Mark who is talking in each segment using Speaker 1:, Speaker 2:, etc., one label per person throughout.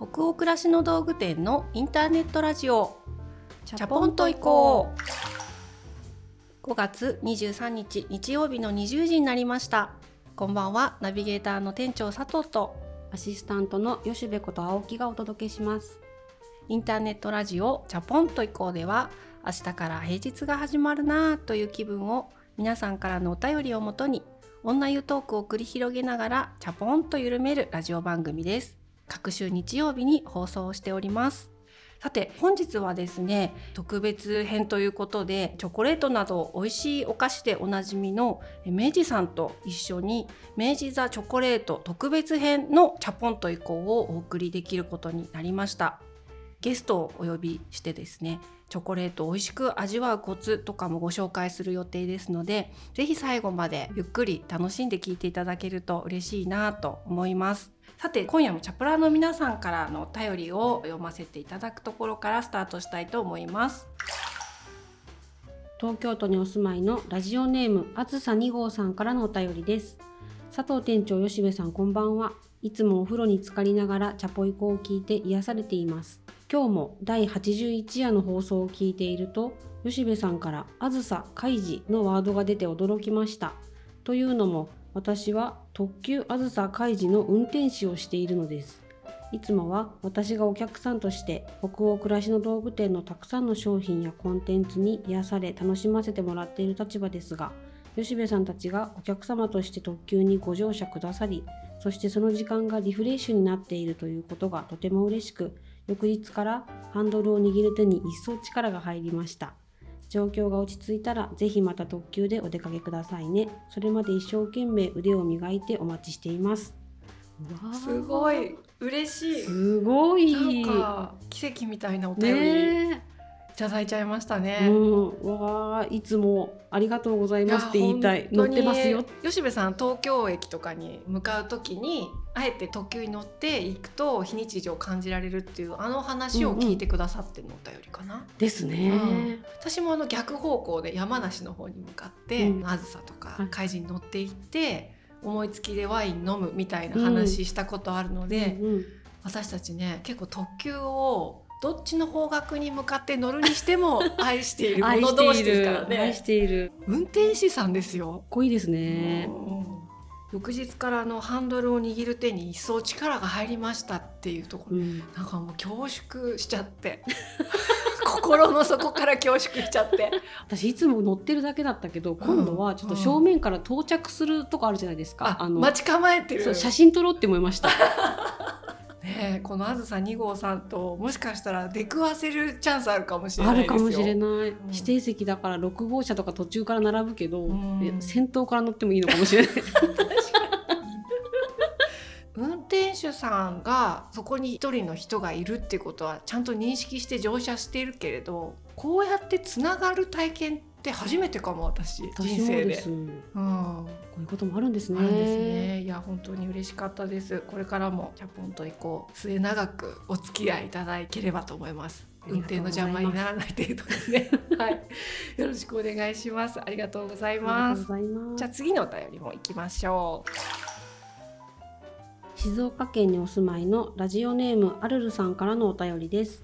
Speaker 1: 北欧暮らしの道具店のインターネットラジオ。チャポンと行こう。5月23日日曜日の20時になりました。こんばんは。ナビゲーターの店長佐藤と
Speaker 2: アシスタントの吉部こと青木がお届けします。
Speaker 1: インターネットラジオチャポンと行こうでは明日から平日が始まるなぁという気分を皆さんからのお便りをもとに女湯トークを繰り広げながらチャポンと緩めるラジオ番組です各週日曜日に放送しております。さて本日はですね特別編ということでチョコレートなど美味しいお菓子でおなじみの明治さんと一緒に明治座チョコレート特別編のチャポンと以降をお送りできることになりました。ゲストをお呼びしてですねチョコレートを美味しく味わうコツとかもご紹介する予定ですのでぜひ最後までゆっくり楽しんで聞いていただけると嬉しいなと思います。さて今夜もチャプラーの皆さんからのお便りを読ませていただくところからスタートしたいと思います。
Speaker 2: 東京都にお住まいのラジオネームあずさ2号さんからのお便りです。佐藤店長吉部さんこんばんは。いつもお風呂に浸かりながらチャポイコを聞いて癒されています。今日も第81夜の放送を聞いていると吉部さんから「あずさ開示」のワードが出て驚きました。というのも私は特急あずさ開示の運転士をしているのです。いつもは私がお客さんとして北欧暮らしの道具店のたくさんの商品やコンテンツに癒され楽しませてもらっている立場ですが吉部さんたちがお客様として特急にご乗車くださりそしてその時間がリフレッシュになっているということがとても嬉しく翌日からハンドルを握る手に一層力が入りました。状況が落ち着いたらぜひまた特急でお出かけくださいね。それまで一生懸命腕を磨いてお待ちしています。
Speaker 1: すごい。嬉しい。
Speaker 2: すごい。
Speaker 1: なんか奇跡みたいなお便りいただいちゃいましたね、
Speaker 2: うん、わあいつもありがとうございますって言いたい。乗ってますよ。
Speaker 1: 吉部さん東京駅とかに向かう時にあえて特急に乗って行くと非日常を感じられるっていうあの話を聞いてくださってのお便りかな。うんうん、
Speaker 2: ですね、うん、
Speaker 1: 私もあの逆方向で山梨の方に向かってあずさとか海事に乗って行って、思いつきでワイン飲むみたいな話したことあるので、うんうん、私たちね結構特急をどっちの方角に向かって乗るにしても 愛している者同士ですからね。
Speaker 2: 愛している。
Speaker 1: 運転士さんですよ。か
Speaker 2: っこいいですね。
Speaker 1: 翌日からのハンドルを握る手に一層力が入りましたっていうところ、うん、なんかもう恐縮しちゃって。心の底から恐縮しちゃって。
Speaker 2: 私いつも乗ってるだけだったけど今度はちょっと正面から到着するとこあるじゃないですか、
Speaker 1: うん、あの待ち構えてる。
Speaker 2: 写真撮ろうって思いました。
Speaker 1: ねこのあずさ2号さんともしかしたら出くわせるチャンスあるかもしれないあ
Speaker 2: るかもしれない、うん、指定席だから6号車とか途中から並ぶけど、うん、先頭から乗ってもいいのかもしれない
Speaker 1: 手さんがそこに一人の人がいるってことはちゃんと認識して乗車しているけれどこうやってつながる体験って初めてかも私人生で。
Speaker 2: うん、こういうこともあるんですね。
Speaker 1: ですね。いや本当に嬉しかったです。これからもチャポンと行こう末永くお付き合いいただければと思います。運転の邪魔にならない程度ですね。はい。よろしくお願いします。ありがとうございます。
Speaker 2: ます
Speaker 1: じゃあ次のお便りも行きましょう。
Speaker 2: 静岡県にお住まいのラジオネームアルルさんからのお便りです。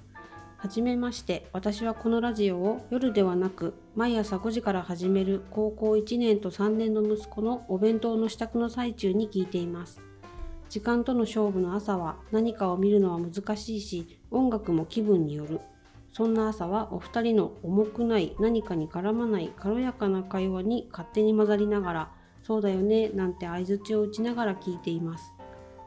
Speaker 2: はじめまして、私はこのラジオを夜ではなく毎朝5時から始める高校1年と3年の息子のお弁当の支度の最中に聞いています。時間との勝負の朝は何かを見るのは難しいし、音楽も気分による。そんな朝はお二人の重くない何かに絡まない軽やかな会話に勝手に混ざりながら、そうだよねなんて相づちを打ちながら聞いています。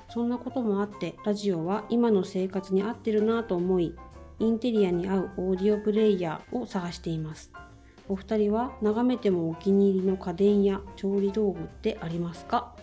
Speaker 2: そんなこともあってラジオは今の生活に合ってるなと思いインテリアに合うオーディオプレイヤーを探しています。お二人は眺めてもお気に入りの家電や調理道具ってありますか？あ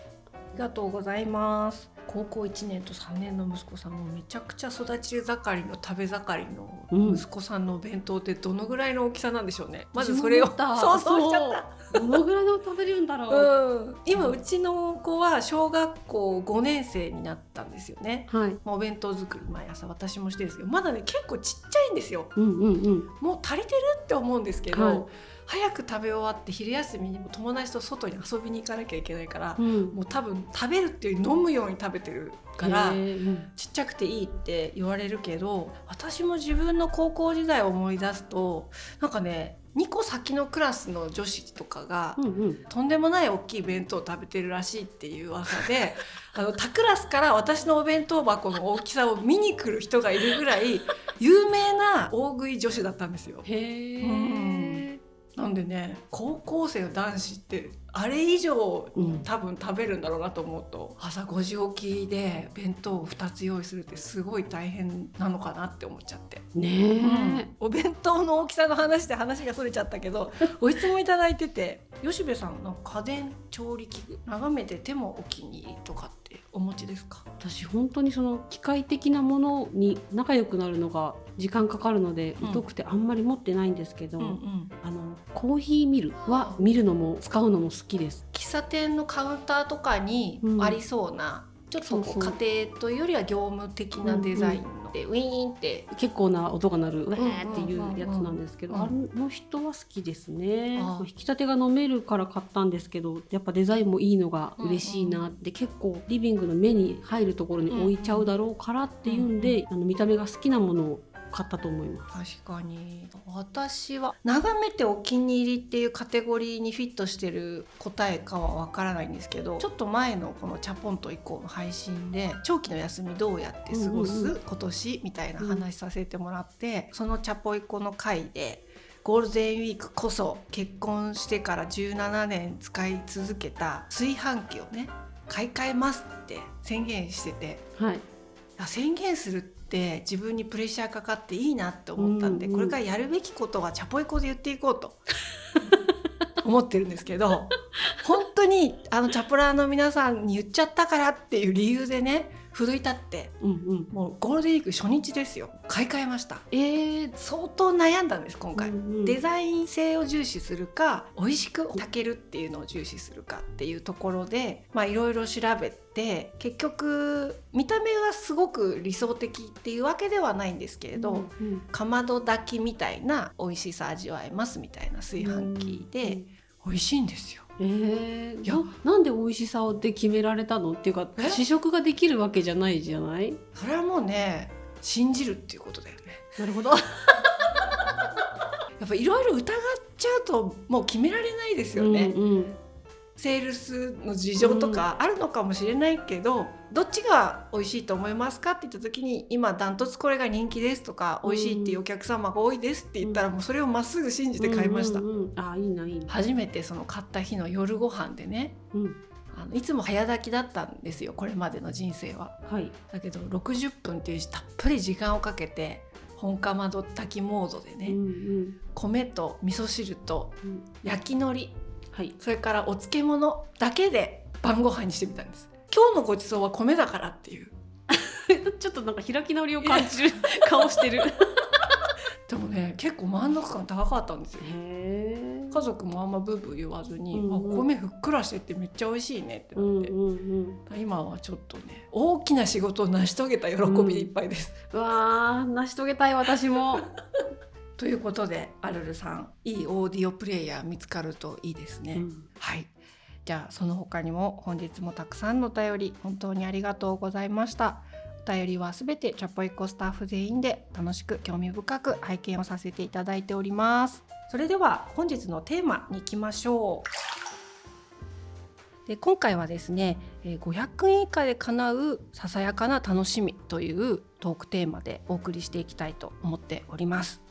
Speaker 1: りがとうございます。高校1年と3年の息子さんもめちゃくちゃ育ち盛りの食べ盛りの息子さんのお弁当ってどのぐらいの大きさなんでしょうね、うん、まずそれを。
Speaker 2: 想像しちゃったどのぐらいの食べるんだろう、
Speaker 1: うん、今うちの子は小学校5年生になったんですよね、はい、お弁当作り毎朝私もしてるんですけどまだね結構ちっちゃいんですよ、
Speaker 2: うんうんうん、
Speaker 1: もう足りてるって思うんですけど、はい早く食べ終わって昼休みにも友達と外に遊びに行かなきゃいけないから、
Speaker 2: うん。
Speaker 1: もう多分食べるっていうより飲むように食べてるから
Speaker 2: うん。
Speaker 1: ちっちゃくていいって言われるけど私も自分の高校時代を思い出すとなんかね2個先のクラスの女子とかが、
Speaker 2: うんうん。
Speaker 1: とんでもない大きい弁当を食べてるらしいっていう噂で あの他クラスから私のお弁当箱の大きさを見に来る人がいるぐらい有名な大食い女子だったんですよ。
Speaker 2: へ
Speaker 1: うんなんでね高校生の男子ってあれ以上
Speaker 2: うん。
Speaker 1: 多分食べるんだろうなと思うと、朝5時起きで弁当を2つ用意するってすごい大変なのかなって思っちゃって。
Speaker 2: ねえ、
Speaker 1: お弁当の大きさの話で話がそれちゃったけど ご質問いただいてて吉部さんの家電調理器具眺めててもお気に入りとかってお持ちですか？
Speaker 2: 私本当にその機械的なものに仲良くなるのが時間かかるので
Speaker 1: うん。
Speaker 2: 疎くてあんまり持ってないんですけど、
Speaker 1: うんうん。
Speaker 2: あのコーヒーミルは見るのも使うのも好きです。
Speaker 1: 喫茶店のカウンターとかに
Speaker 2: うん。
Speaker 1: ありそうな、ちょっとこ
Speaker 2: そう
Speaker 1: 家庭というよりは業務的なデザインので、ウィーンって。
Speaker 2: 結構な音が鳴るウーっていうやつなんですけど、
Speaker 1: うん。
Speaker 2: あの人は好きですね。
Speaker 1: ああ
Speaker 2: 引き立てが飲めるから買ったんですけどやっぱデザインもいいのが嬉しいなって、結構リビングの目に入るところに置いちゃうだろうからっていうんで、あの見た目が好きなものを買ったと思います。
Speaker 1: 確かに。私は眺めてお気に入りっていうカテゴリーにフィットしてる答えかはわからないんですけどちょっと前のこの「チャポンと以降」の配信で長期の休みどうやって過ごす、
Speaker 2: うんうん。う
Speaker 1: 今年みたいな話させてもらって、その「チャポイコ」の回でゴールデンウィークこそ結婚してから17年使い続けた炊飯器をね買い替えますって宣言してて。
Speaker 2: はい、
Speaker 1: あ宣言するって自分にプレッシャーかかっていいなって思ったんで、
Speaker 2: うんうん。
Speaker 1: これからやるべきことはチャポイコで言っていこうと 思ってるんですけど本当にあのチャプラーの皆さんに言っちゃったからっていう理由でね奮い立って
Speaker 2: うんうん、
Speaker 1: もうゴールデンウィーク初日ですよ。買い替えました。
Speaker 2: えー、
Speaker 1: 相当悩んだんです今回。
Speaker 2: うんうん。
Speaker 1: デザイン性を重視するか美味しく炊けるっていうのを重視するかっていうところでまあいろいろ調べて結局見た目がすごく理想的っていうわけではないんですけれど、
Speaker 2: うんうん。
Speaker 1: かまど炊きみたいな美味しさ味わえますみたいな炊飯器で美味しいんですよ。
Speaker 2: えー、
Speaker 1: いや。
Speaker 2: ななんで美味しさで決められたの？っていうか
Speaker 1: え？
Speaker 2: 試食ができるわけじゃないじゃない？
Speaker 1: それはもうね信じるっていうことだよね。
Speaker 2: なるほど。
Speaker 1: やっぱいろいろ疑っちゃうともう決められないですよね。
Speaker 2: うんうん
Speaker 1: セールスの事情とかあるのかもしれないけど、どっちが美味しいと思いますかって言った時に今ダントツこれが人気ですとか、
Speaker 2: うん
Speaker 1: 美味しいっていうお客様が多いですって言ったらもうそれをまっすぐ信じて買いました、
Speaker 2: うんうんうん。あいいないいな、
Speaker 1: 初めてその買った日の夜ご飯でね
Speaker 2: うん、
Speaker 1: あのいつも早炊きだったんですよこれまでの人生は。
Speaker 2: はい。
Speaker 1: だけど60分っていうたっぷり時間をかけて本釜ど炊きモードでね、
Speaker 2: うんうん。
Speaker 1: 米と味噌汁と
Speaker 2: うん。
Speaker 1: 焼き海苔
Speaker 2: はい。
Speaker 1: それからお漬物だけで晩ご飯にしてみたんです。今日のごちそうは米だからっていう。
Speaker 2: ちょっとなんか開き直りを感じる 顔してる。
Speaker 1: でもね結構満足感高かったんですよ。家族もあんまブーブー言わずに、
Speaker 2: うんうん。
Speaker 1: あ米ふっくらしててめっちゃ美味しいねってなって、
Speaker 2: うんうんうん。
Speaker 1: 今はちょっとね大きな仕事を成し遂げた喜びでいっぱいです、
Speaker 2: うわー成し遂げたい私も
Speaker 1: ということでアルルさんいいオーディオプレイヤー見つかるといいですね、
Speaker 2: うん。
Speaker 1: はい。じゃあその他にも本日もたくさんのお便り本当にありがとうございました。お便りはすべてチャポイコスタッフ全員で楽しく興味深く拝見をさせていただいております。それでは本日のテーマに行きましょう。で今回はですねえー500円以下で叶うささやかな楽しみというトークテーマでお送りしていきたいと思っております、
Speaker 2: はい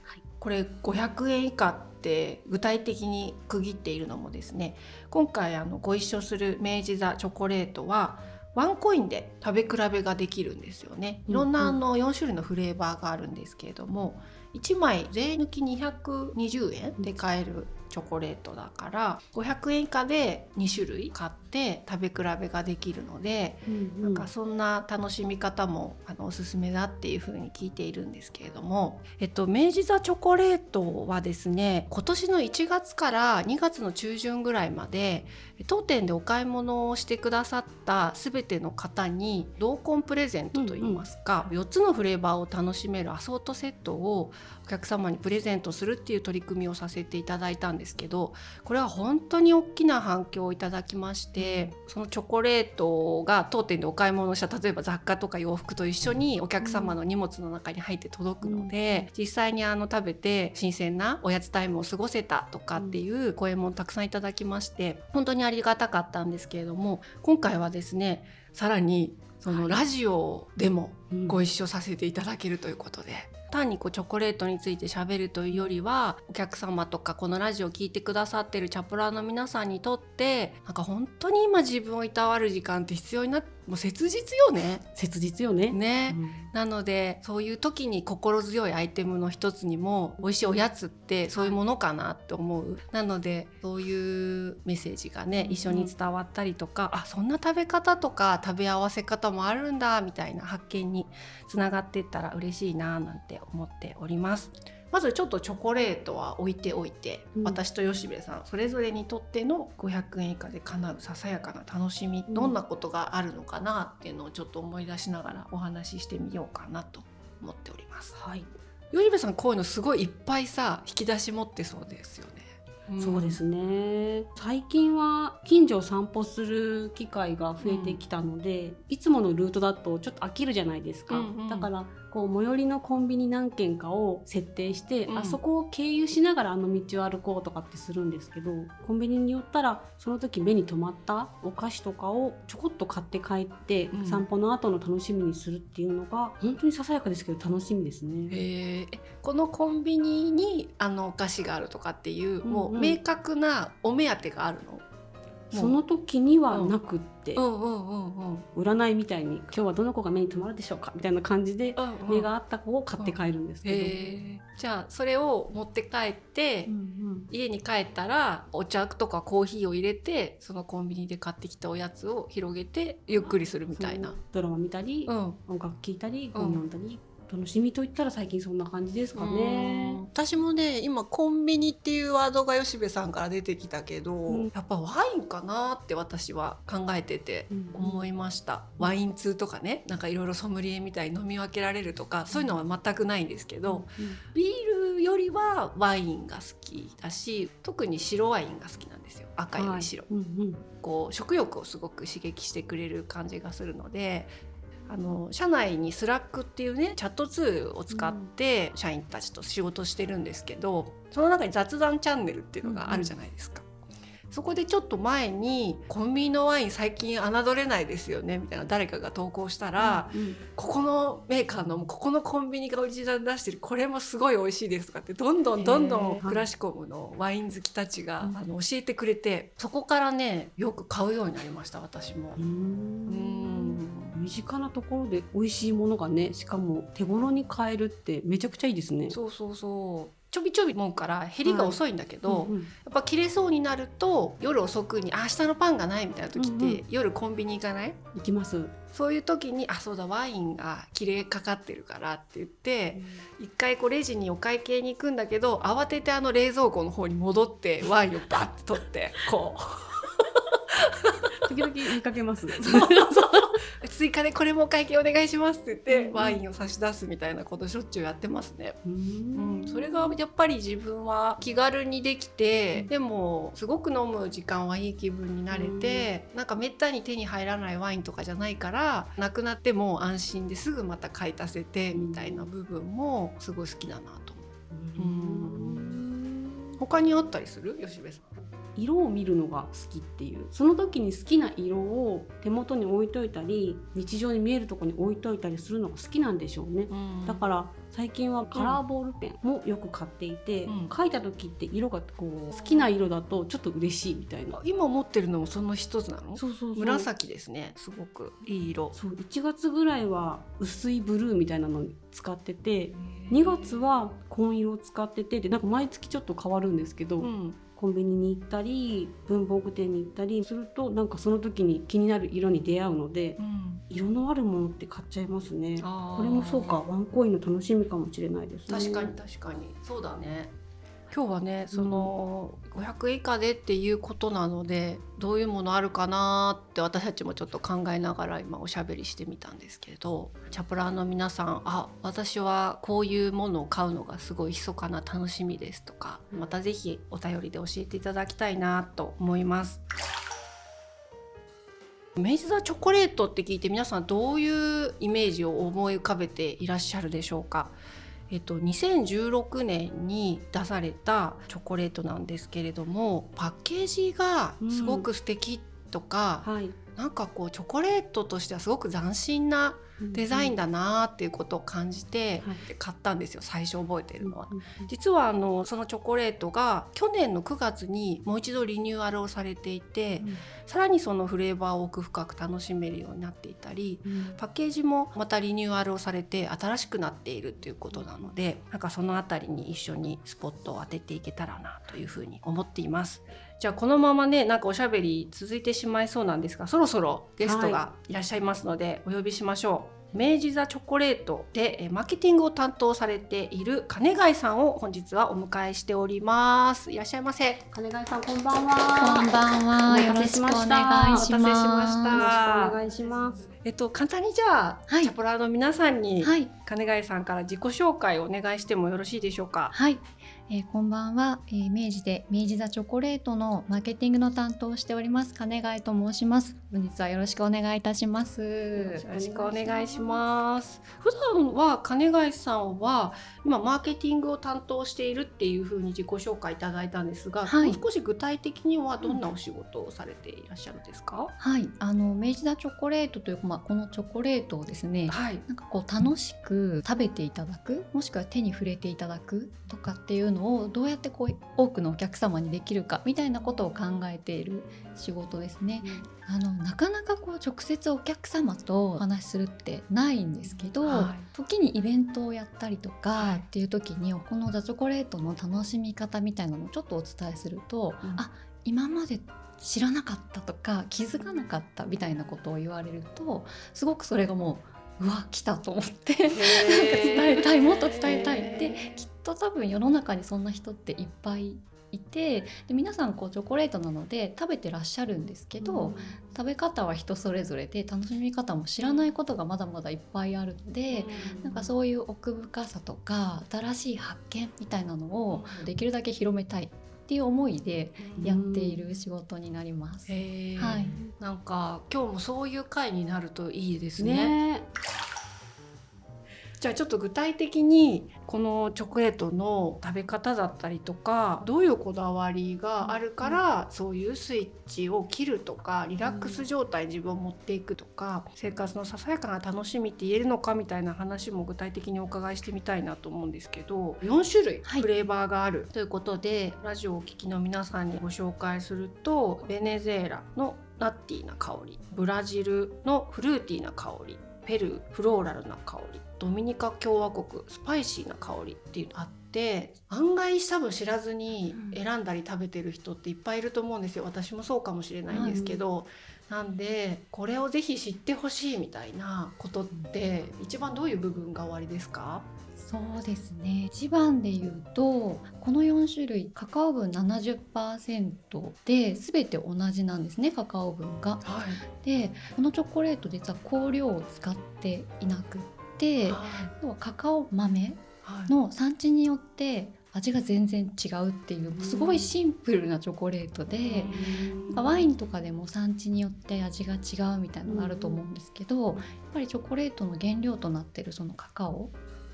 Speaker 1: これ500円以下って具体的に区切っているのもですね今回あのご一緒する明治座チョコレートはワンコインで食べ比べができるんですよね。いろんなあの4種類のフレーバーがあるんですけれども1枚税抜き220円で買えるチョコレートだから500円以下で2種類買っって食べ比べができるので、
Speaker 2: うん
Speaker 1: なんかそんな楽しみ方もあのおすすめだっていうふうに聞いているんですけれども、えっと、明治座チョコレートはですね今年の1月から2月の中旬ぐらいまで当店でお買い物をしてくださった全ての方に同梱プレゼントといいますか、4つのフレーバーを楽しめるアソートセットをお客様にプレゼントするっていう取り組みをさせていただいたんですけどこれは本当に大きな反響をいただきましてそのチョコレートが当店でお買い物した例えば雑貨とか洋服と一緒にお客様の荷物の中に入って届くので、実際にあの食べて新鮮なおやつタイムを過ごせたとかっていう声もたくさんいただきまして本当にありがたかったんですけれども今回はですねさらにそのラジオでもご一緒させていただけるということで。単にこうチョコレートについてしゃべるというよりはお客様とかこのラジオを聞いてくださってるチャプラーの皆さんにとってなんか本当に今自分をいたわる時間って必要になってもう切実よね。
Speaker 2: 切実よね。
Speaker 1: ね、
Speaker 2: うん
Speaker 1: なのでそういう時に心強いアイテムの一つにも美味しいおやつってそういうものかなって思うなのでそういうメッセージがね
Speaker 2: うん
Speaker 1: 一緒に伝わったりとか、あそんな食べ方とか食べ合わせ方もあるんだみたいな発見につながっていったら嬉しいななんて思っております。まずちょっとチョコレートは置いておいて、
Speaker 2: うん。
Speaker 1: 私と吉部さんそれぞれにとっての500円以下で叶うささやかな楽しみ、
Speaker 2: うん。
Speaker 1: どんなことがあるのかなっていうのをちょっと思い出しながらお話ししてみようかなと思っております。
Speaker 2: はい。
Speaker 1: 吉部さんこういうのすごいいっぱいさ引き出し持ってそうですよね。ん。
Speaker 2: そうですね。最近は近所を散歩する機会が増えてきたので、いつものルートだとちょっと飽きるじゃないですか、
Speaker 1: うんうん。
Speaker 2: だからこう最寄りのコンビニ何軒かを設定して、
Speaker 1: うん。
Speaker 2: あそこを経由しながらあの道を歩こうとかってするんですけどコンビニに寄ったらその時目に留まったお菓子とかをちょこっと買って帰って、
Speaker 1: うん。
Speaker 2: 散歩の後の楽しみにするっていうのが本当にささやかですけど楽しみですね。
Speaker 1: へー。えこのコンビニにあのお菓子があるとかっていう、もう明確なお目当てがあるの？
Speaker 2: その時にはなくって、
Speaker 1: うんうんうんうん
Speaker 2: 占いみたいに今日はどの子が目に留まるでしょうかみたいな感じで
Speaker 1: うんうん。
Speaker 2: 目があった子を買って帰るんですけど、
Speaker 1: へー。じゃあそれを持って帰って、
Speaker 2: うん
Speaker 1: 家に帰ったらお茶とかコーヒーを入れてそのコンビニで買ってきたおやつを広げてゆっくりするみたいな。
Speaker 2: ドラマ見たり、
Speaker 1: うん。
Speaker 2: 音楽聴いたり
Speaker 1: うん。
Speaker 2: 本読んだり、楽しみといったら最近そんな感じですかね。
Speaker 1: 私もね今コンビニっていうワードが吉部さんから出てきたけど、
Speaker 2: うん。
Speaker 1: やっぱワインかなって私は考えてて
Speaker 2: うん。
Speaker 1: 思いました、ワイン通とかねなんかいろいろソムリエみたいに飲み分けられるとかそういうのは全くないんですけど、ビールよりはワインが好きだし特に白ワインが好きなんですよ。赤より白、
Speaker 2: うんうん。
Speaker 1: こう食欲をすごく刺激してくれる感じがするのであの社内に Slack っていうねチャットツールを使って社員たちと仕事してるんですけどその中に雑談チャンネルっていうのがあるじゃないですか。そこでちょっと前に「コンビニのワイン最近侮れないですよね」みたいな誰かが投稿したら、
Speaker 2: うん
Speaker 1: ここのメーカーのここのコンビニがオリジナルで出してるこれもすごい美味しいですとかってどんどんどんどんクラシコムのワイン好きたちが、
Speaker 2: うん。
Speaker 1: あの教えてくれてそこからねよく買うようになりました私も。
Speaker 2: う。
Speaker 1: うん
Speaker 2: 身近なところで美味しいものがねしかも手頃に買えるってめちゃくちゃいいですね。
Speaker 1: そうそうそう。ちょびちょびもんから減りが遅いんだけど、
Speaker 2: うんうん。
Speaker 1: やっぱ切れそうになると夜遅くに「あ明日のパンがない」みたいな時って、
Speaker 2: うんうん。
Speaker 1: 夜コンビニ行かない？
Speaker 2: 行きます。
Speaker 1: そういう時に「あそうだワインが切れかかってるから」って言って一回こうレジにお会計に行くんだけど慌ててあの冷蔵庫の方に戻ってワインをバッて取ってこう。
Speaker 2: 時々見かけます。
Speaker 1: 追加でこれもお会計お願いしますって言って、
Speaker 2: うん
Speaker 1: ワインを差し出すみたいなことしょっちゅうやってますね。
Speaker 2: う
Speaker 1: うん。ん、それがやっぱり自分は気軽にできて、でもすごく飲む時間はいい気分になれて、なんかめったに手に入らないワインとかじゃないからなくなっても安心ですぐまた買い足せてみたいな部分もすごい好きだなと思う。うん。他にあったりする？吉部さん。
Speaker 2: 色を見るのが好きっていう。その時に好きな色を手元に置いといたり日常に見えるところに置いといたりするのが好きなんでしょうね。だから最近はカラーボールペンもよく買っていて、
Speaker 1: うん。
Speaker 2: 書いた時って色がこう好きな色だとちょっと嬉しいみたいな。
Speaker 1: 今持ってるのもその一つなの？
Speaker 2: そうそうそう。
Speaker 1: 紫ですね。すごくいい色。
Speaker 2: そう1月ぐらいは薄いブルーみたいなの使ってて2月は紺色を使っててでなんか毎月ちょっと変わるんですけど、
Speaker 1: うん
Speaker 2: コンビニに行ったり文房具店に行ったりするとなんかその時に気になる色に出会うので、色のあるものって買っちゃいますね。これもそうか。ワンコインの楽しみかもしれないですね。
Speaker 1: 確かに確かに。そうだね今日はねその500円以下でっていうことなのでどういうものあるかなって私たちもちょっと考えながら今おしゃべりしてみたんですけどチャプラーの皆さんあ私はこういうものを買うのがすごい密かな楽しみですとかまた是非お便りで教えていただきたいなと思います。明治座チョコレートって聞いて皆さんどういうイメージを思い浮かべていらっしゃるでしょうか？えっと、2016年に出されたチョコレートなんですけれどもパッケージがすごく素敵とか、うんはい、なんかこうチョコレートとしてはすごく斬新なデザインだなっていうことを感じて買ったんですよ最初覚えてるのは。実はあのそのチョコレートが去年の9月にもう一度リニューアルをされていて、うん、さらにそのフレーバーを奥深く楽しめるようになっていたり、うん、パッケージもまたリニューアルをされて新しくなっているっていうことなのでなんかその辺りに一緒にスポットを当てていけたらなというふうに思っています。じゃあこのままねなんかおしゃべり続いてしまいそうなんですがそろそろゲストがい。らっしゃいますので、お呼びしましょう。明治座チョコレートでマーケティングを担当されている金貝さんを本日はお迎えしております。いらっしゃいませ。
Speaker 2: 金貝さんこんばんは。
Speaker 3: こんばんは。よろしくお願いします。お
Speaker 2: 願いします
Speaker 1: えっと簡単にじゃあ、はい、チャポラーの皆さんに、はい、金貝さんから自己紹介をお願いしてもよろしいでしょうか？
Speaker 3: はいえー、こんばんは、えー、明治で明治座チョコレートのマーケティングの担当をしております金貝と申します。本日はよろしくお願いいたします。
Speaker 1: よろしくお願いします。普段は金貝さんは今マーケティングを担当しているっていうふうに自己紹介いただいたんですが、はい、少し具体的にはどんなお仕事をされていらっしゃるんですか、
Speaker 3: はい。あの明治座チョコレートというまあこのチョコレートをですね、はい、なんかこう楽しく食べていただくもしくは手に触れていただくとかっていうのをどうやってこう多くのお客様にできるかみたいなことを考えている仕事ですね。うん、あのなかなかこう直接お客様とお話しするってないんですけど、はい、時にイベントをやったりとかっていう時にこのザチョコレートの楽しみ方みたいなのをちょっとお伝えすると、うん、あ今まで知らなかったとか気づかなかったみたいなことを言われるとすごくそれがもううわ来たと思って伝えたいもっと伝えたいってきっと多分世の中にそんな人っていっぱいいてで皆さんこうチョコレートなので食べてらっしゃるんですけど、うん、食べ方は人それぞれで楽しみ方も知らないことがまだまだいっぱいあるので、うん、なんかそういう奥深さとか新しい発見みたいなのをできるだけ広めたい。っていう思いでやっている仕事になります。
Speaker 1: はい、なんか今日もそういう回になるといいですね。ねじゃあちょっと具体的にこのチョコレートの食べ方だったりとかどういうこだわりがあるからそういうスイッチを切るとかリラックス状態自分を持っていくとか生活のささやかな楽しみって言えるのかみたいな話も具体的にお伺いしてみたいなと思うんですけど4種類フレーバーがある。ということで、ラジオをお聴きの皆さんにご紹介するとベネズエラのナッティーな香りブラジルのフルーティーな香りペルーフローラルな香りドミニカ共和国スパイシーな香りっていうのあって案外多分知らずに選んだり食べてる人っていっぱいいると思うんですよ。私もそうかもしれないんですけど、うん、なんでこれをぜひ知ってほしいみたいなことって一番どういう部分が終わりですか？
Speaker 3: そうですね。一番で言うとこの4種類カカオ分70%で全て同じなんですねカカオ分が。はい、でこのチョコレート実は香料を使っていなくって、はい、カカオ豆の産地によって味が全然違うっていうすごいシンプルなチョコレートでワインとかでも産地によって味が違うみたいなのがあると思うんですけどやっぱりチョコレートの原料となってるそのカカオ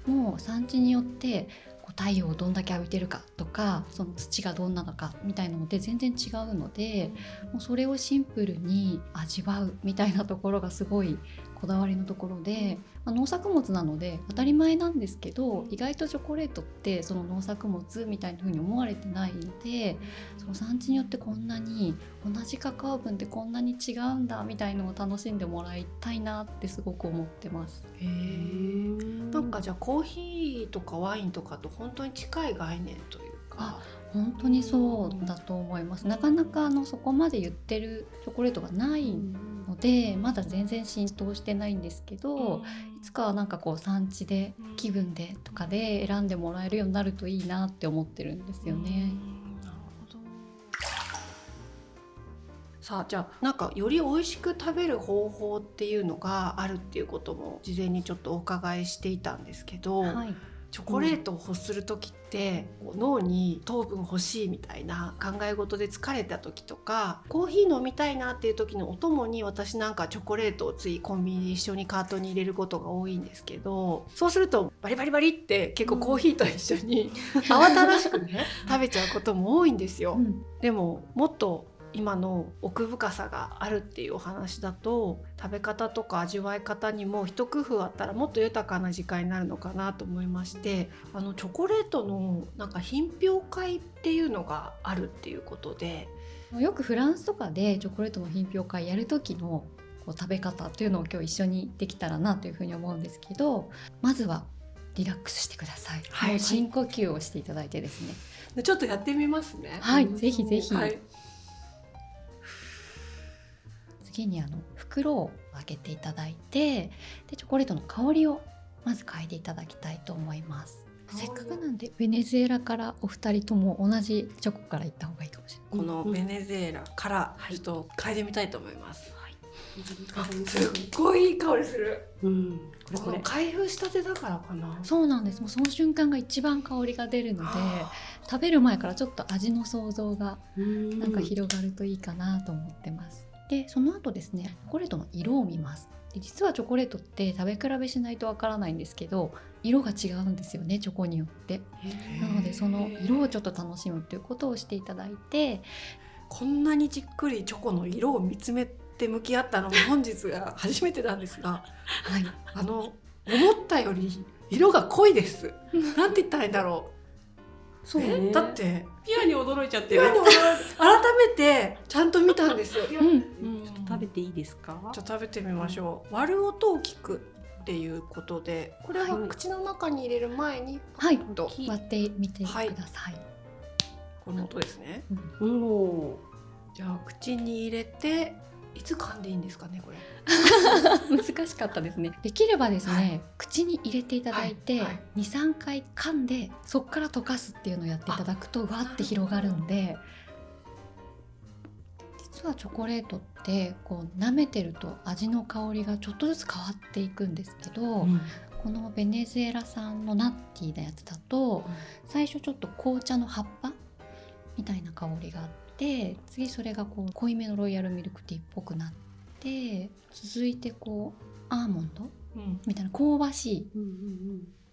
Speaker 3: も産地によって太陽をどんだけ浴びてるかとかその土がどんなのかみたいなので全然違うのでもうそれをシンプルに味わうみたいなところがすごいこだわりのところで、まあ、農作物なので当たり前なんですけど意外とチョコレートってその農作物みたいな風に思われてないのでその産地によってこんなに同じカカオ分ってこんなに違うんだみたいのを楽しんでもらいたいなってすごく思ってます。へ
Speaker 1: なんかじゃあコーヒーとかワインとかと本当に近い概念というか。
Speaker 3: 本当にそうだと思います。なかなかあのそこまで言ってるチョコレートがないので、まだ全然浸透してないんですけど、いつかはなんかこう産地で気分でとかで選んでもらえるようになるといいなって思ってるんですよね。
Speaker 1: さあじゃあなんかより美味しく食べる方法っていうのがあるっていうことも事前にちょっとお伺いしていたんですけど、はい、チョコレートを欲する時って、うん、脳に糖分欲しいみたいな考え事で疲れた時とかコーヒー飲みたいなっていう時のお供に私なんかチョコレートをついコンビニで一緒にカートに入れることが多いんですけどそうするとバリバリバリって結構コーヒーと一緒に、うん、慌ただしくね食べちゃうことも多いんですよ。うん、でももっと今の奥深さがあるっていうお話だと食べ方とか味わい方にも一工夫あったらもっと豊かな時間になるのかなと思いましてあのチョコレートのなんか品評会っていうのがあるっていうことで
Speaker 3: よくフランスとかでチョコレートの品評会やる時のこう食べ方というのを今日一緒にできたらなというふうに思うんですけどまずはリラックスしてください、はい、深呼吸をしていただいてです
Speaker 1: ね。ちょっとやってみますね。
Speaker 3: はい、ぜひぜひ、はい次にあの袋を開けていただいてでチョコレートの香りをまず嗅いでいただきたいと思います。せっかくなんでベネズエラからお二人とも同じチョコからいった方がいいかもしれ
Speaker 1: ないこのベネズエラからちょっと嗅いでみたいと思います、はい、すっごいいい香りする、うん、これこれ開封したてだからかな。
Speaker 3: そうなんです。もうその瞬間が一番香りが出るので食べる前からちょっと味の想像がなんか広がるといいかなと思ってますでその後ですねチョコレートの色を見ます。で実はチョコレートって食べ比べしないとわからないんですけど色が違うんですよねチョコによって。なのでその色をちょっと楽しむということをしていただいて。
Speaker 1: こんなにじっくりチョコの色を見つめて向き合ったのも本日が初めてなんですが、はい、あの思ったより色が濃いです。なんて言ったらいいんだろう。そうね、だって
Speaker 2: ピアに驚いちゃってる。
Speaker 1: 改めてちゃんと見たんですよ、うん、
Speaker 2: ちょっと食べていいですか？
Speaker 1: じゃ食べてみましょう、割る音を聞くっていうことで。これは口の中に入れる前に
Speaker 3: はい。割ってみてください、はい、
Speaker 1: この音ですね、うん、じゃあ口に入れていつ噛んでいいんですかねこれ。
Speaker 3: 難しかったですね。できればですね、はい、口に入れていただいて、はいはい、23回噛んでそこから溶かすっていうのをやっていただくとわって広がるんで実はチョコレートってこう舐めてると味の香りがちょっとずつ変わっていくんですけど、うん、このベネズエラ産のナッティーなやつだと、最初ちょっと紅茶の葉っぱみたいな香りがあって次それがこう濃いめのロイヤルミルクティーっぽくなって続いてこうアーモンド、うん、みたいな香ばしい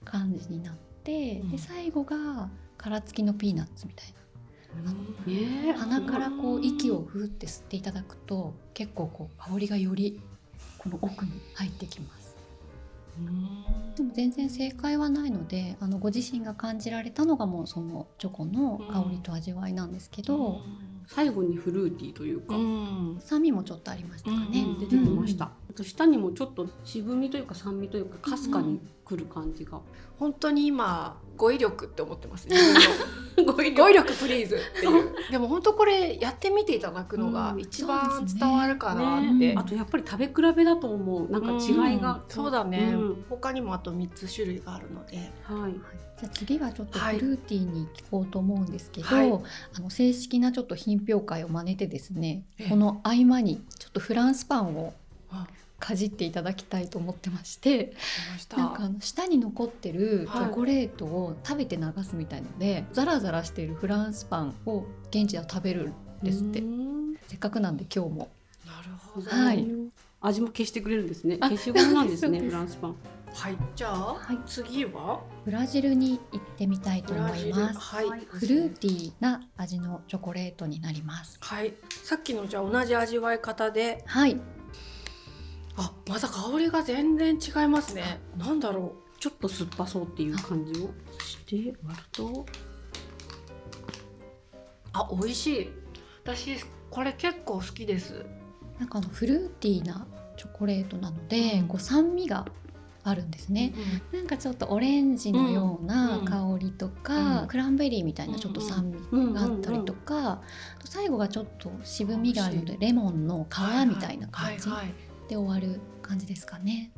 Speaker 3: 感じになって、うん、で最後が殻付きのピーナッツみたいな。ね、鼻からこう息をふーって吸っていただくと結構こう香りがよりこの奥に入ってきます。でも全然正解はないのであのご自身が感じられたのがもうそのチョコの香りと味わいなんですけど、
Speaker 2: 最後にフルーティーというか、う
Speaker 3: ん、酸味もちょっとありましたかね、
Speaker 2: 出てきました、あと下にもちょっと渋みというか酸味というかかすかにくる感じが、
Speaker 1: 本当に今語彙力って思ってます。ね語彙力。プリーズっていう。でも本当これやってみていただくのが一番伝わるかなって、ね。
Speaker 2: あとやっぱり食べ比べだと思う。なんか違いが、
Speaker 1: うん、そうだね、うん、他にもあと3つ種類があるので。はい。
Speaker 3: じゃあ次はちょっとフルーティーに聞こうと思うんですけど、はい、あの正式なちょっと品評会を真似てですねこの合間にちょっとフランスパンをかじっていただきたいと思ってましてなんかあの下に残ってるチョコレートを食べて流すみたいので、はい、ザラザラしているフランスパンを現地では食べるんですって。せっかくなんで今日も。
Speaker 1: なるほど、
Speaker 2: はい、味も消してくれるんですね。消しゴムなんですねフランスパン。
Speaker 1: はい、じゃあ、はい、次は？
Speaker 3: ブラジルに行ってみたいと思います。はい、フルーティーな味のチョコレートになります。
Speaker 1: はい、さっきのじゃあ同じ味わい方で、
Speaker 3: はい、
Speaker 1: あまた香りが全然違いますね。なんだろ
Speaker 2: う。ちょっと酸っぱそうっていう感じをして割ると。
Speaker 1: あ美味しい。私これ結構好きです。
Speaker 3: なんかあのフルーティーなチョコレートなので、うん、こう酸味があるんですね、うん、なんかちょっとオレンジのような香りとか、うん、クランベリーみたいなちょっと酸味があったりとか、最後がちょっと渋みがあるのでレモンの皮みたいな感じで終わる感じですかね。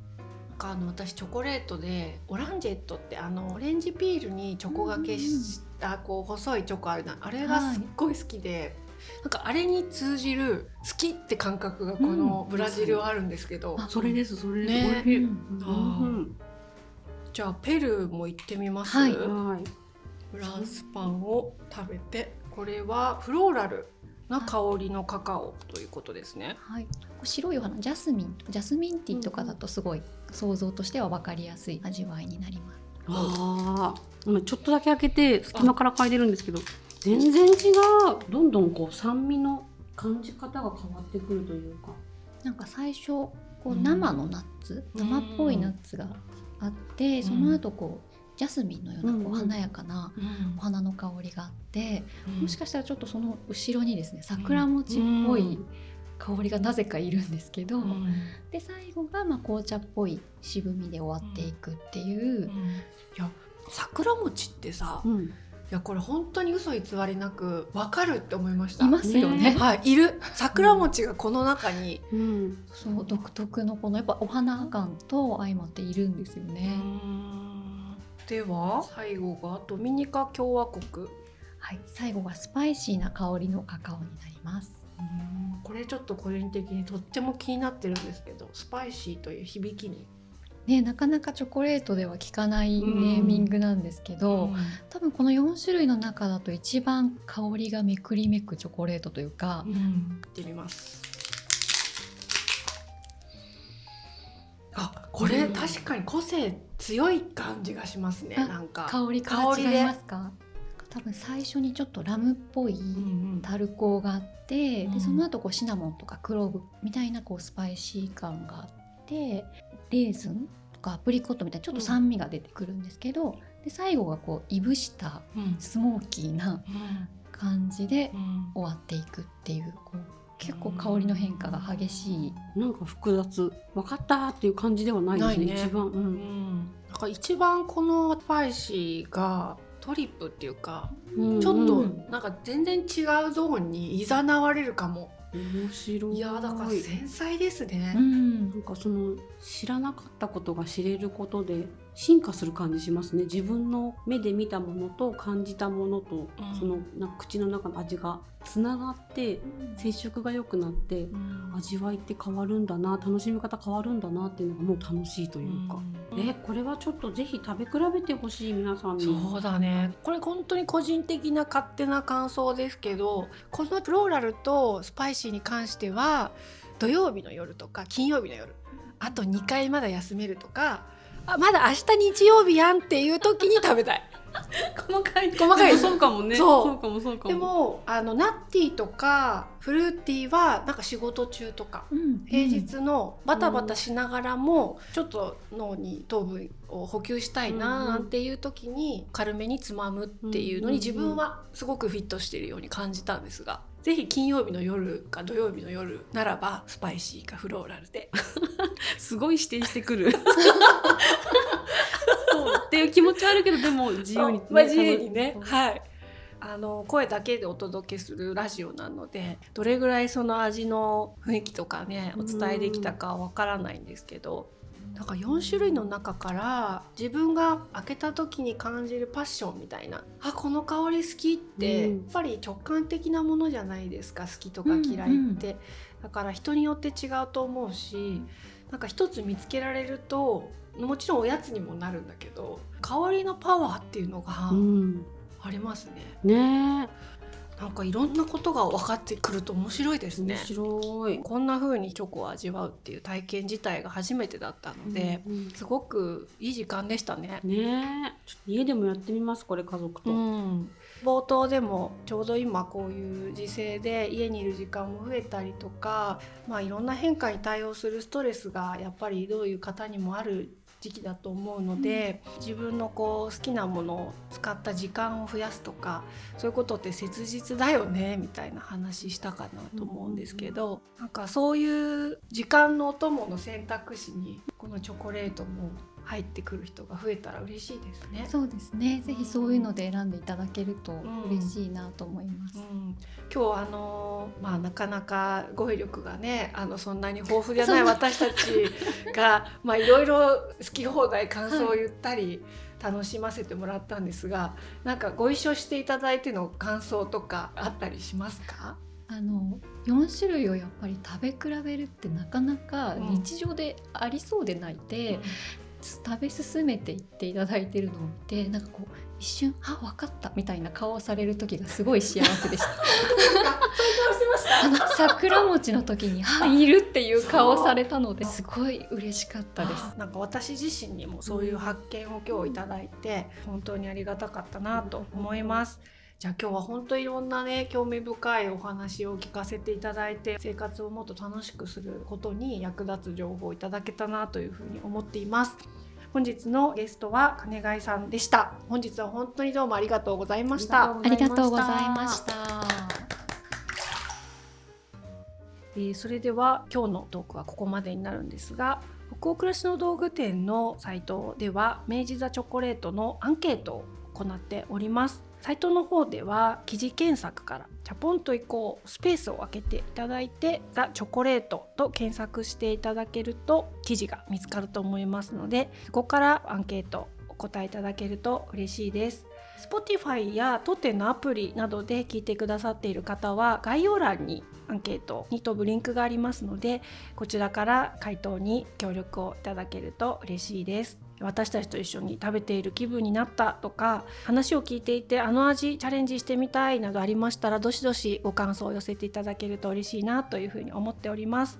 Speaker 1: あの私チョコレートでオランジェットってあのオレンジピールにチョコがけした、こう細いチョコあるなあれがすっごい好きで、なんかあれに通じる好きって感覚がこのブラジルはあるんですけど、
Speaker 2: うん、それですそれです、
Speaker 1: ね、じゃあペルーも行ってみます、はい、フランスパンを食べて。これはフローラルな香りのカカオということですね。
Speaker 3: はい、白いお花ジャスミン。ジャスミンティーとかだとすごい想像としては分かりやすい味わいになります。
Speaker 2: ああ、ちょっとだけ開けて隙間から嗅いでるんですけど、全然違う。どんどんこう酸味の感じ方が変わってくるというか。
Speaker 3: なんか最初こう生のナッツ、うん、生っぽいナッツがあって、うん、その後こうジャスミンのようなこう華やかなお花の香りがあって、うん、もしかしたらちょっとその後ろにですね桜餅っぽい香りがなぜかいるんですけど、で最後がまあ紅茶っぽい渋みで終わっていくっていう。い
Speaker 1: や桜餅ってさ、いやこれ本当に嘘偽りなくわかるって思いました。
Speaker 3: いますよね、
Speaker 1: はいいる。桜餅がこの中に、
Speaker 3: うん、そう独特のこのやっぱお花感と相まっているんですよね
Speaker 1: では？最後がドミニカ共和国。
Speaker 3: はい最後がスパイシーな香りのカカオになります。
Speaker 1: これちょっと個人的にとっても気になってるんですけどスパイシーという響きに。
Speaker 3: ね、なかなかチョコレートでは聞かないネーミングなんですけど、うん、多分この4種類の中だと一番香りがめくりめくチョコレートというか、うん、
Speaker 1: ってみますあこれ、確かに個性強い感じがしますねなんか。
Speaker 3: 香りから違いますか？多分最初にちょっとラムっぽいタルコがあって、うん、でその後こうシナモンとかクローブみたいなこうスパイシー感があってレーズンとかアプリコットみたいなちょっと酸味が出てくるんですけど、で最後がこういぶしたスモーキーな感じで終わっていくっていうこう結構香りの変化が激しい、
Speaker 2: なんか複雑。分かったっていう感じではないですね、ね、一番、うん、
Speaker 1: なんか一番このスパイシーがトリップっていうか、うん。うん、ちょっとなんか全然違うゾーンに誘われるかも。
Speaker 2: 面白い。
Speaker 1: いやだから繊細ですね、
Speaker 2: うん、なんかその知らなかったことが知れることで進化する感じしますね。自分の目で見たものと感じたものと、うん、そのな口の中の味がつながって接触が良くなって、うん、味わいって変わるんだな楽しみ方変わるんだなっていうのがもう楽しいというか、うん、えこれはちょっとぜひ食べ比べてほしい皆さんに。
Speaker 1: そうだね。これ本当に個人的な勝手な感想ですけどこのフローラルとスパイシーに関しては土曜日の夜とか金曜日の夜あと2回まだ休めるとかあまだ明日日曜日やんっていう時に食べたい。
Speaker 2: 細かい。
Speaker 1: 細かい。
Speaker 2: そうかもね。
Speaker 1: そう。
Speaker 2: かもそうかも。
Speaker 1: でもあのナッティとかフルーティーはなんか仕事中とか、うん、平日のバタバタしながらも、ちょっと脳に糖分を補給したいななんていう時に軽めにつまむっていうのに自分はすごくフィットしているように感じたんですが。ぜひ金曜日の夜か土曜日の夜ならばスパイシーかフローラルで。
Speaker 2: すごい指定してくる。そう。っていう気持ちはあるけどでも自由に、ね、
Speaker 1: まあ、自由にね。はい。あの声だけでお届けするラジオなのでどれぐらいその味の雰囲気とかねお伝えできたかわからないんですけどなんか4種類の中から自分が開けた時に感じるパッションみたいな。あこの香り好きって、やっぱり直感的なものじゃないですか。好きとか嫌いって、うんうん、だから人によって違うと思うしなんか一つ見つけられるともちろんおやつにもなるんだけど香りのパワーっていうのがありますね。
Speaker 2: うん、ね
Speaker 1: なんかいろんなことが分かってくると面白いですね。
Speaker 2: 面白い。
Speaker 1: こんな風にチョコを味わうっていう体験自体が初めてだったので、うんうん、すごくいい時間でしたね。
Speaker 2: ねちょっと家でもやってみますこれ家族と。う
Speaker 1: ん、冒頭でもちょうど今こういう時勢で家にいる時間も増えたりとか、まあ、いろんな変化に対応するストレスがやっぱりどういう方にもある時期だと思うので、うん、自分のこう好きなものを使った時間を増やすとかそういうことって切実だよねみたいな話したかなと思うんですけど、うん、なんかそういう時間のお供の選択肢にこのチョコレートも入ってくる人が増えたら嬉しいですね。
Speaker 3: そうですね。ぜひそういうので選んでいただけると嬉しいなと思います。
Speaker 1: うんうん、今日あのまあなかなか語彙力がねあのそんなに豊富じゃない私たちが まあいろいろ好き放題感想を言ったり。楽しませてもらったんですがなんかご一緒していただいての感想とかあったりしますか？
Speaker 3: あの4種類をやっぱり食べ比べるってなかなか日常でありそうでないで、うん、食べ進めていっていただいてるのを見てなんかこう一瞬「あ分かった」みたいな顔をされる時がすごい幸せでした。あの桜餅の時に「あいる」っていう顔をされたのですごい嬉しかったです。
Speaker 1: なんか私自身にもそういう発見を今日いただいて本当にありがたかったなと思います。じゃあ今日は本当いろんなね興味深いお話を聞かせていただいて生活をもっと楽しくすることに役立つ情報をいただけたなというふうに思っています。本日のゲストは金貝さんでした。本日は本当にどうもありがとうございました。
Speaker 3: ありがとうございました。
Speaker 1: えー、それでは今日のトークはここまでになるんですが北欧暮らしの道具店のサイトでは明治座チョコレートのアンケートを行っておりますサイトの方では記事検索からチャポンと移行スペースを空けていただいてザ・チョコレートと検索していただけると記事が見つかると思いますのでそこからアンケートお答えいただけると嬉しいです。Spotify や当店のアプリなどで聞いてくださっている方は概要欄にアンケートに飛ぶリンクがありますのでこちらから回答に協力をいただけると嬉しいです。私たちと一緒に食べている気分になったとか話を聞いていてあの味チャレンジしてみたいなどありましたらどしどしご感想を寄せていただけると嬉しいなというふうに思っております。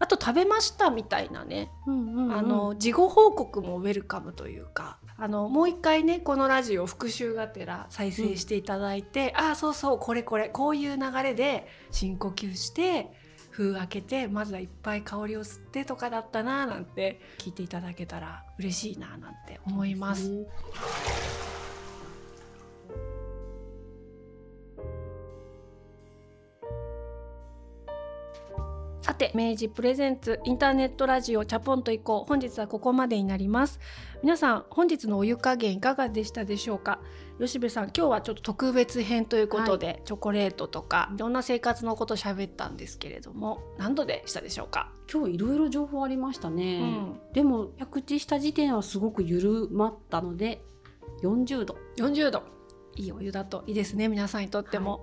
Speaker 1: あと食べましたみたいなね、うんうんうん、あの事後報告もウェルカムというかあのもう一回ねこのラジオ復習がてら再生していただいて、うん、ああそうそうこれこれこういう流れで深呼吸して封開けてまずはいっぱい香りを吸ってとかだったななんて聞いていただけたら嬉しいななんて思います。さて明治プレゼンツインターネットラジオチャポンと行こう。本日はここまでになります。皆さん本日のお湯加減いかがでしたでしょうか？吉部さん今日はちょっと特別編ということで、はい、チョコレートとかいろんな生活のこと喋ったんですけれども何度でしたでしょうか？
Speaker 2: 今日いろいろ情報ありましたね、うん、でも着地した時点はすごく緩まったので40度。
Speaker 1: 40度。いいお湯だといいですね皆さんにとっても、はい。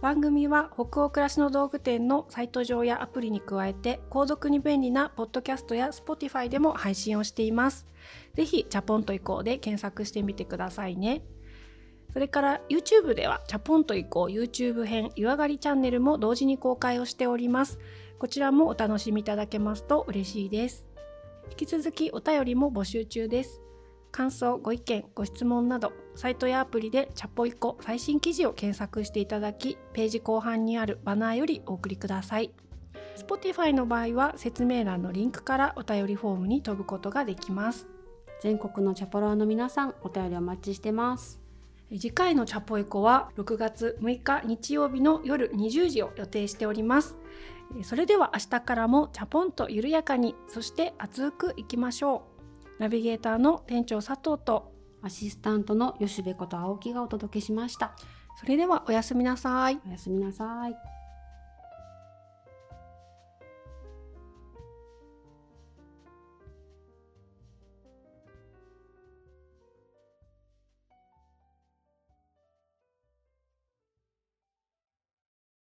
Speaker 1: 番組は北欧暮らしの道具店のサイト上やアプリに加えて購読に便利なポッドキャストや Spotify でも配信をしています。ぜひチャポンと移行で検索してみてくださいね。それから YouTube ではチャポンと移行 YouTube 編湯上がりチャンネルも同時に公開をしております。こちらもお楽しみいただけますと嬉しいです。引き続きお便りも募集中です。感想、ご意見、ご質問など、サイトやアプリでチャポイコ最新記事を検索していただき、ページ後半にあるバナーよりお送りください。Spotify の場合は説明欄のリンクからお便りフォームに飛ぶことができます。
Speaker 2: 全国のチャポローの皆さん、お便りお待ちしてます。
Speaker 1: 次回のチャポイコは6月6日日曜日の夜20時を予定しております。それでは明日からもチャポンと緩やかに、そして熱くいきましょう。ナビゲーターの店長佐藤と
Speaker 2: アシスタントの吉部こと青木がお届けしました。
Speaker 1: それではおやすみなさい。
Speaker 2: おやすみなさい。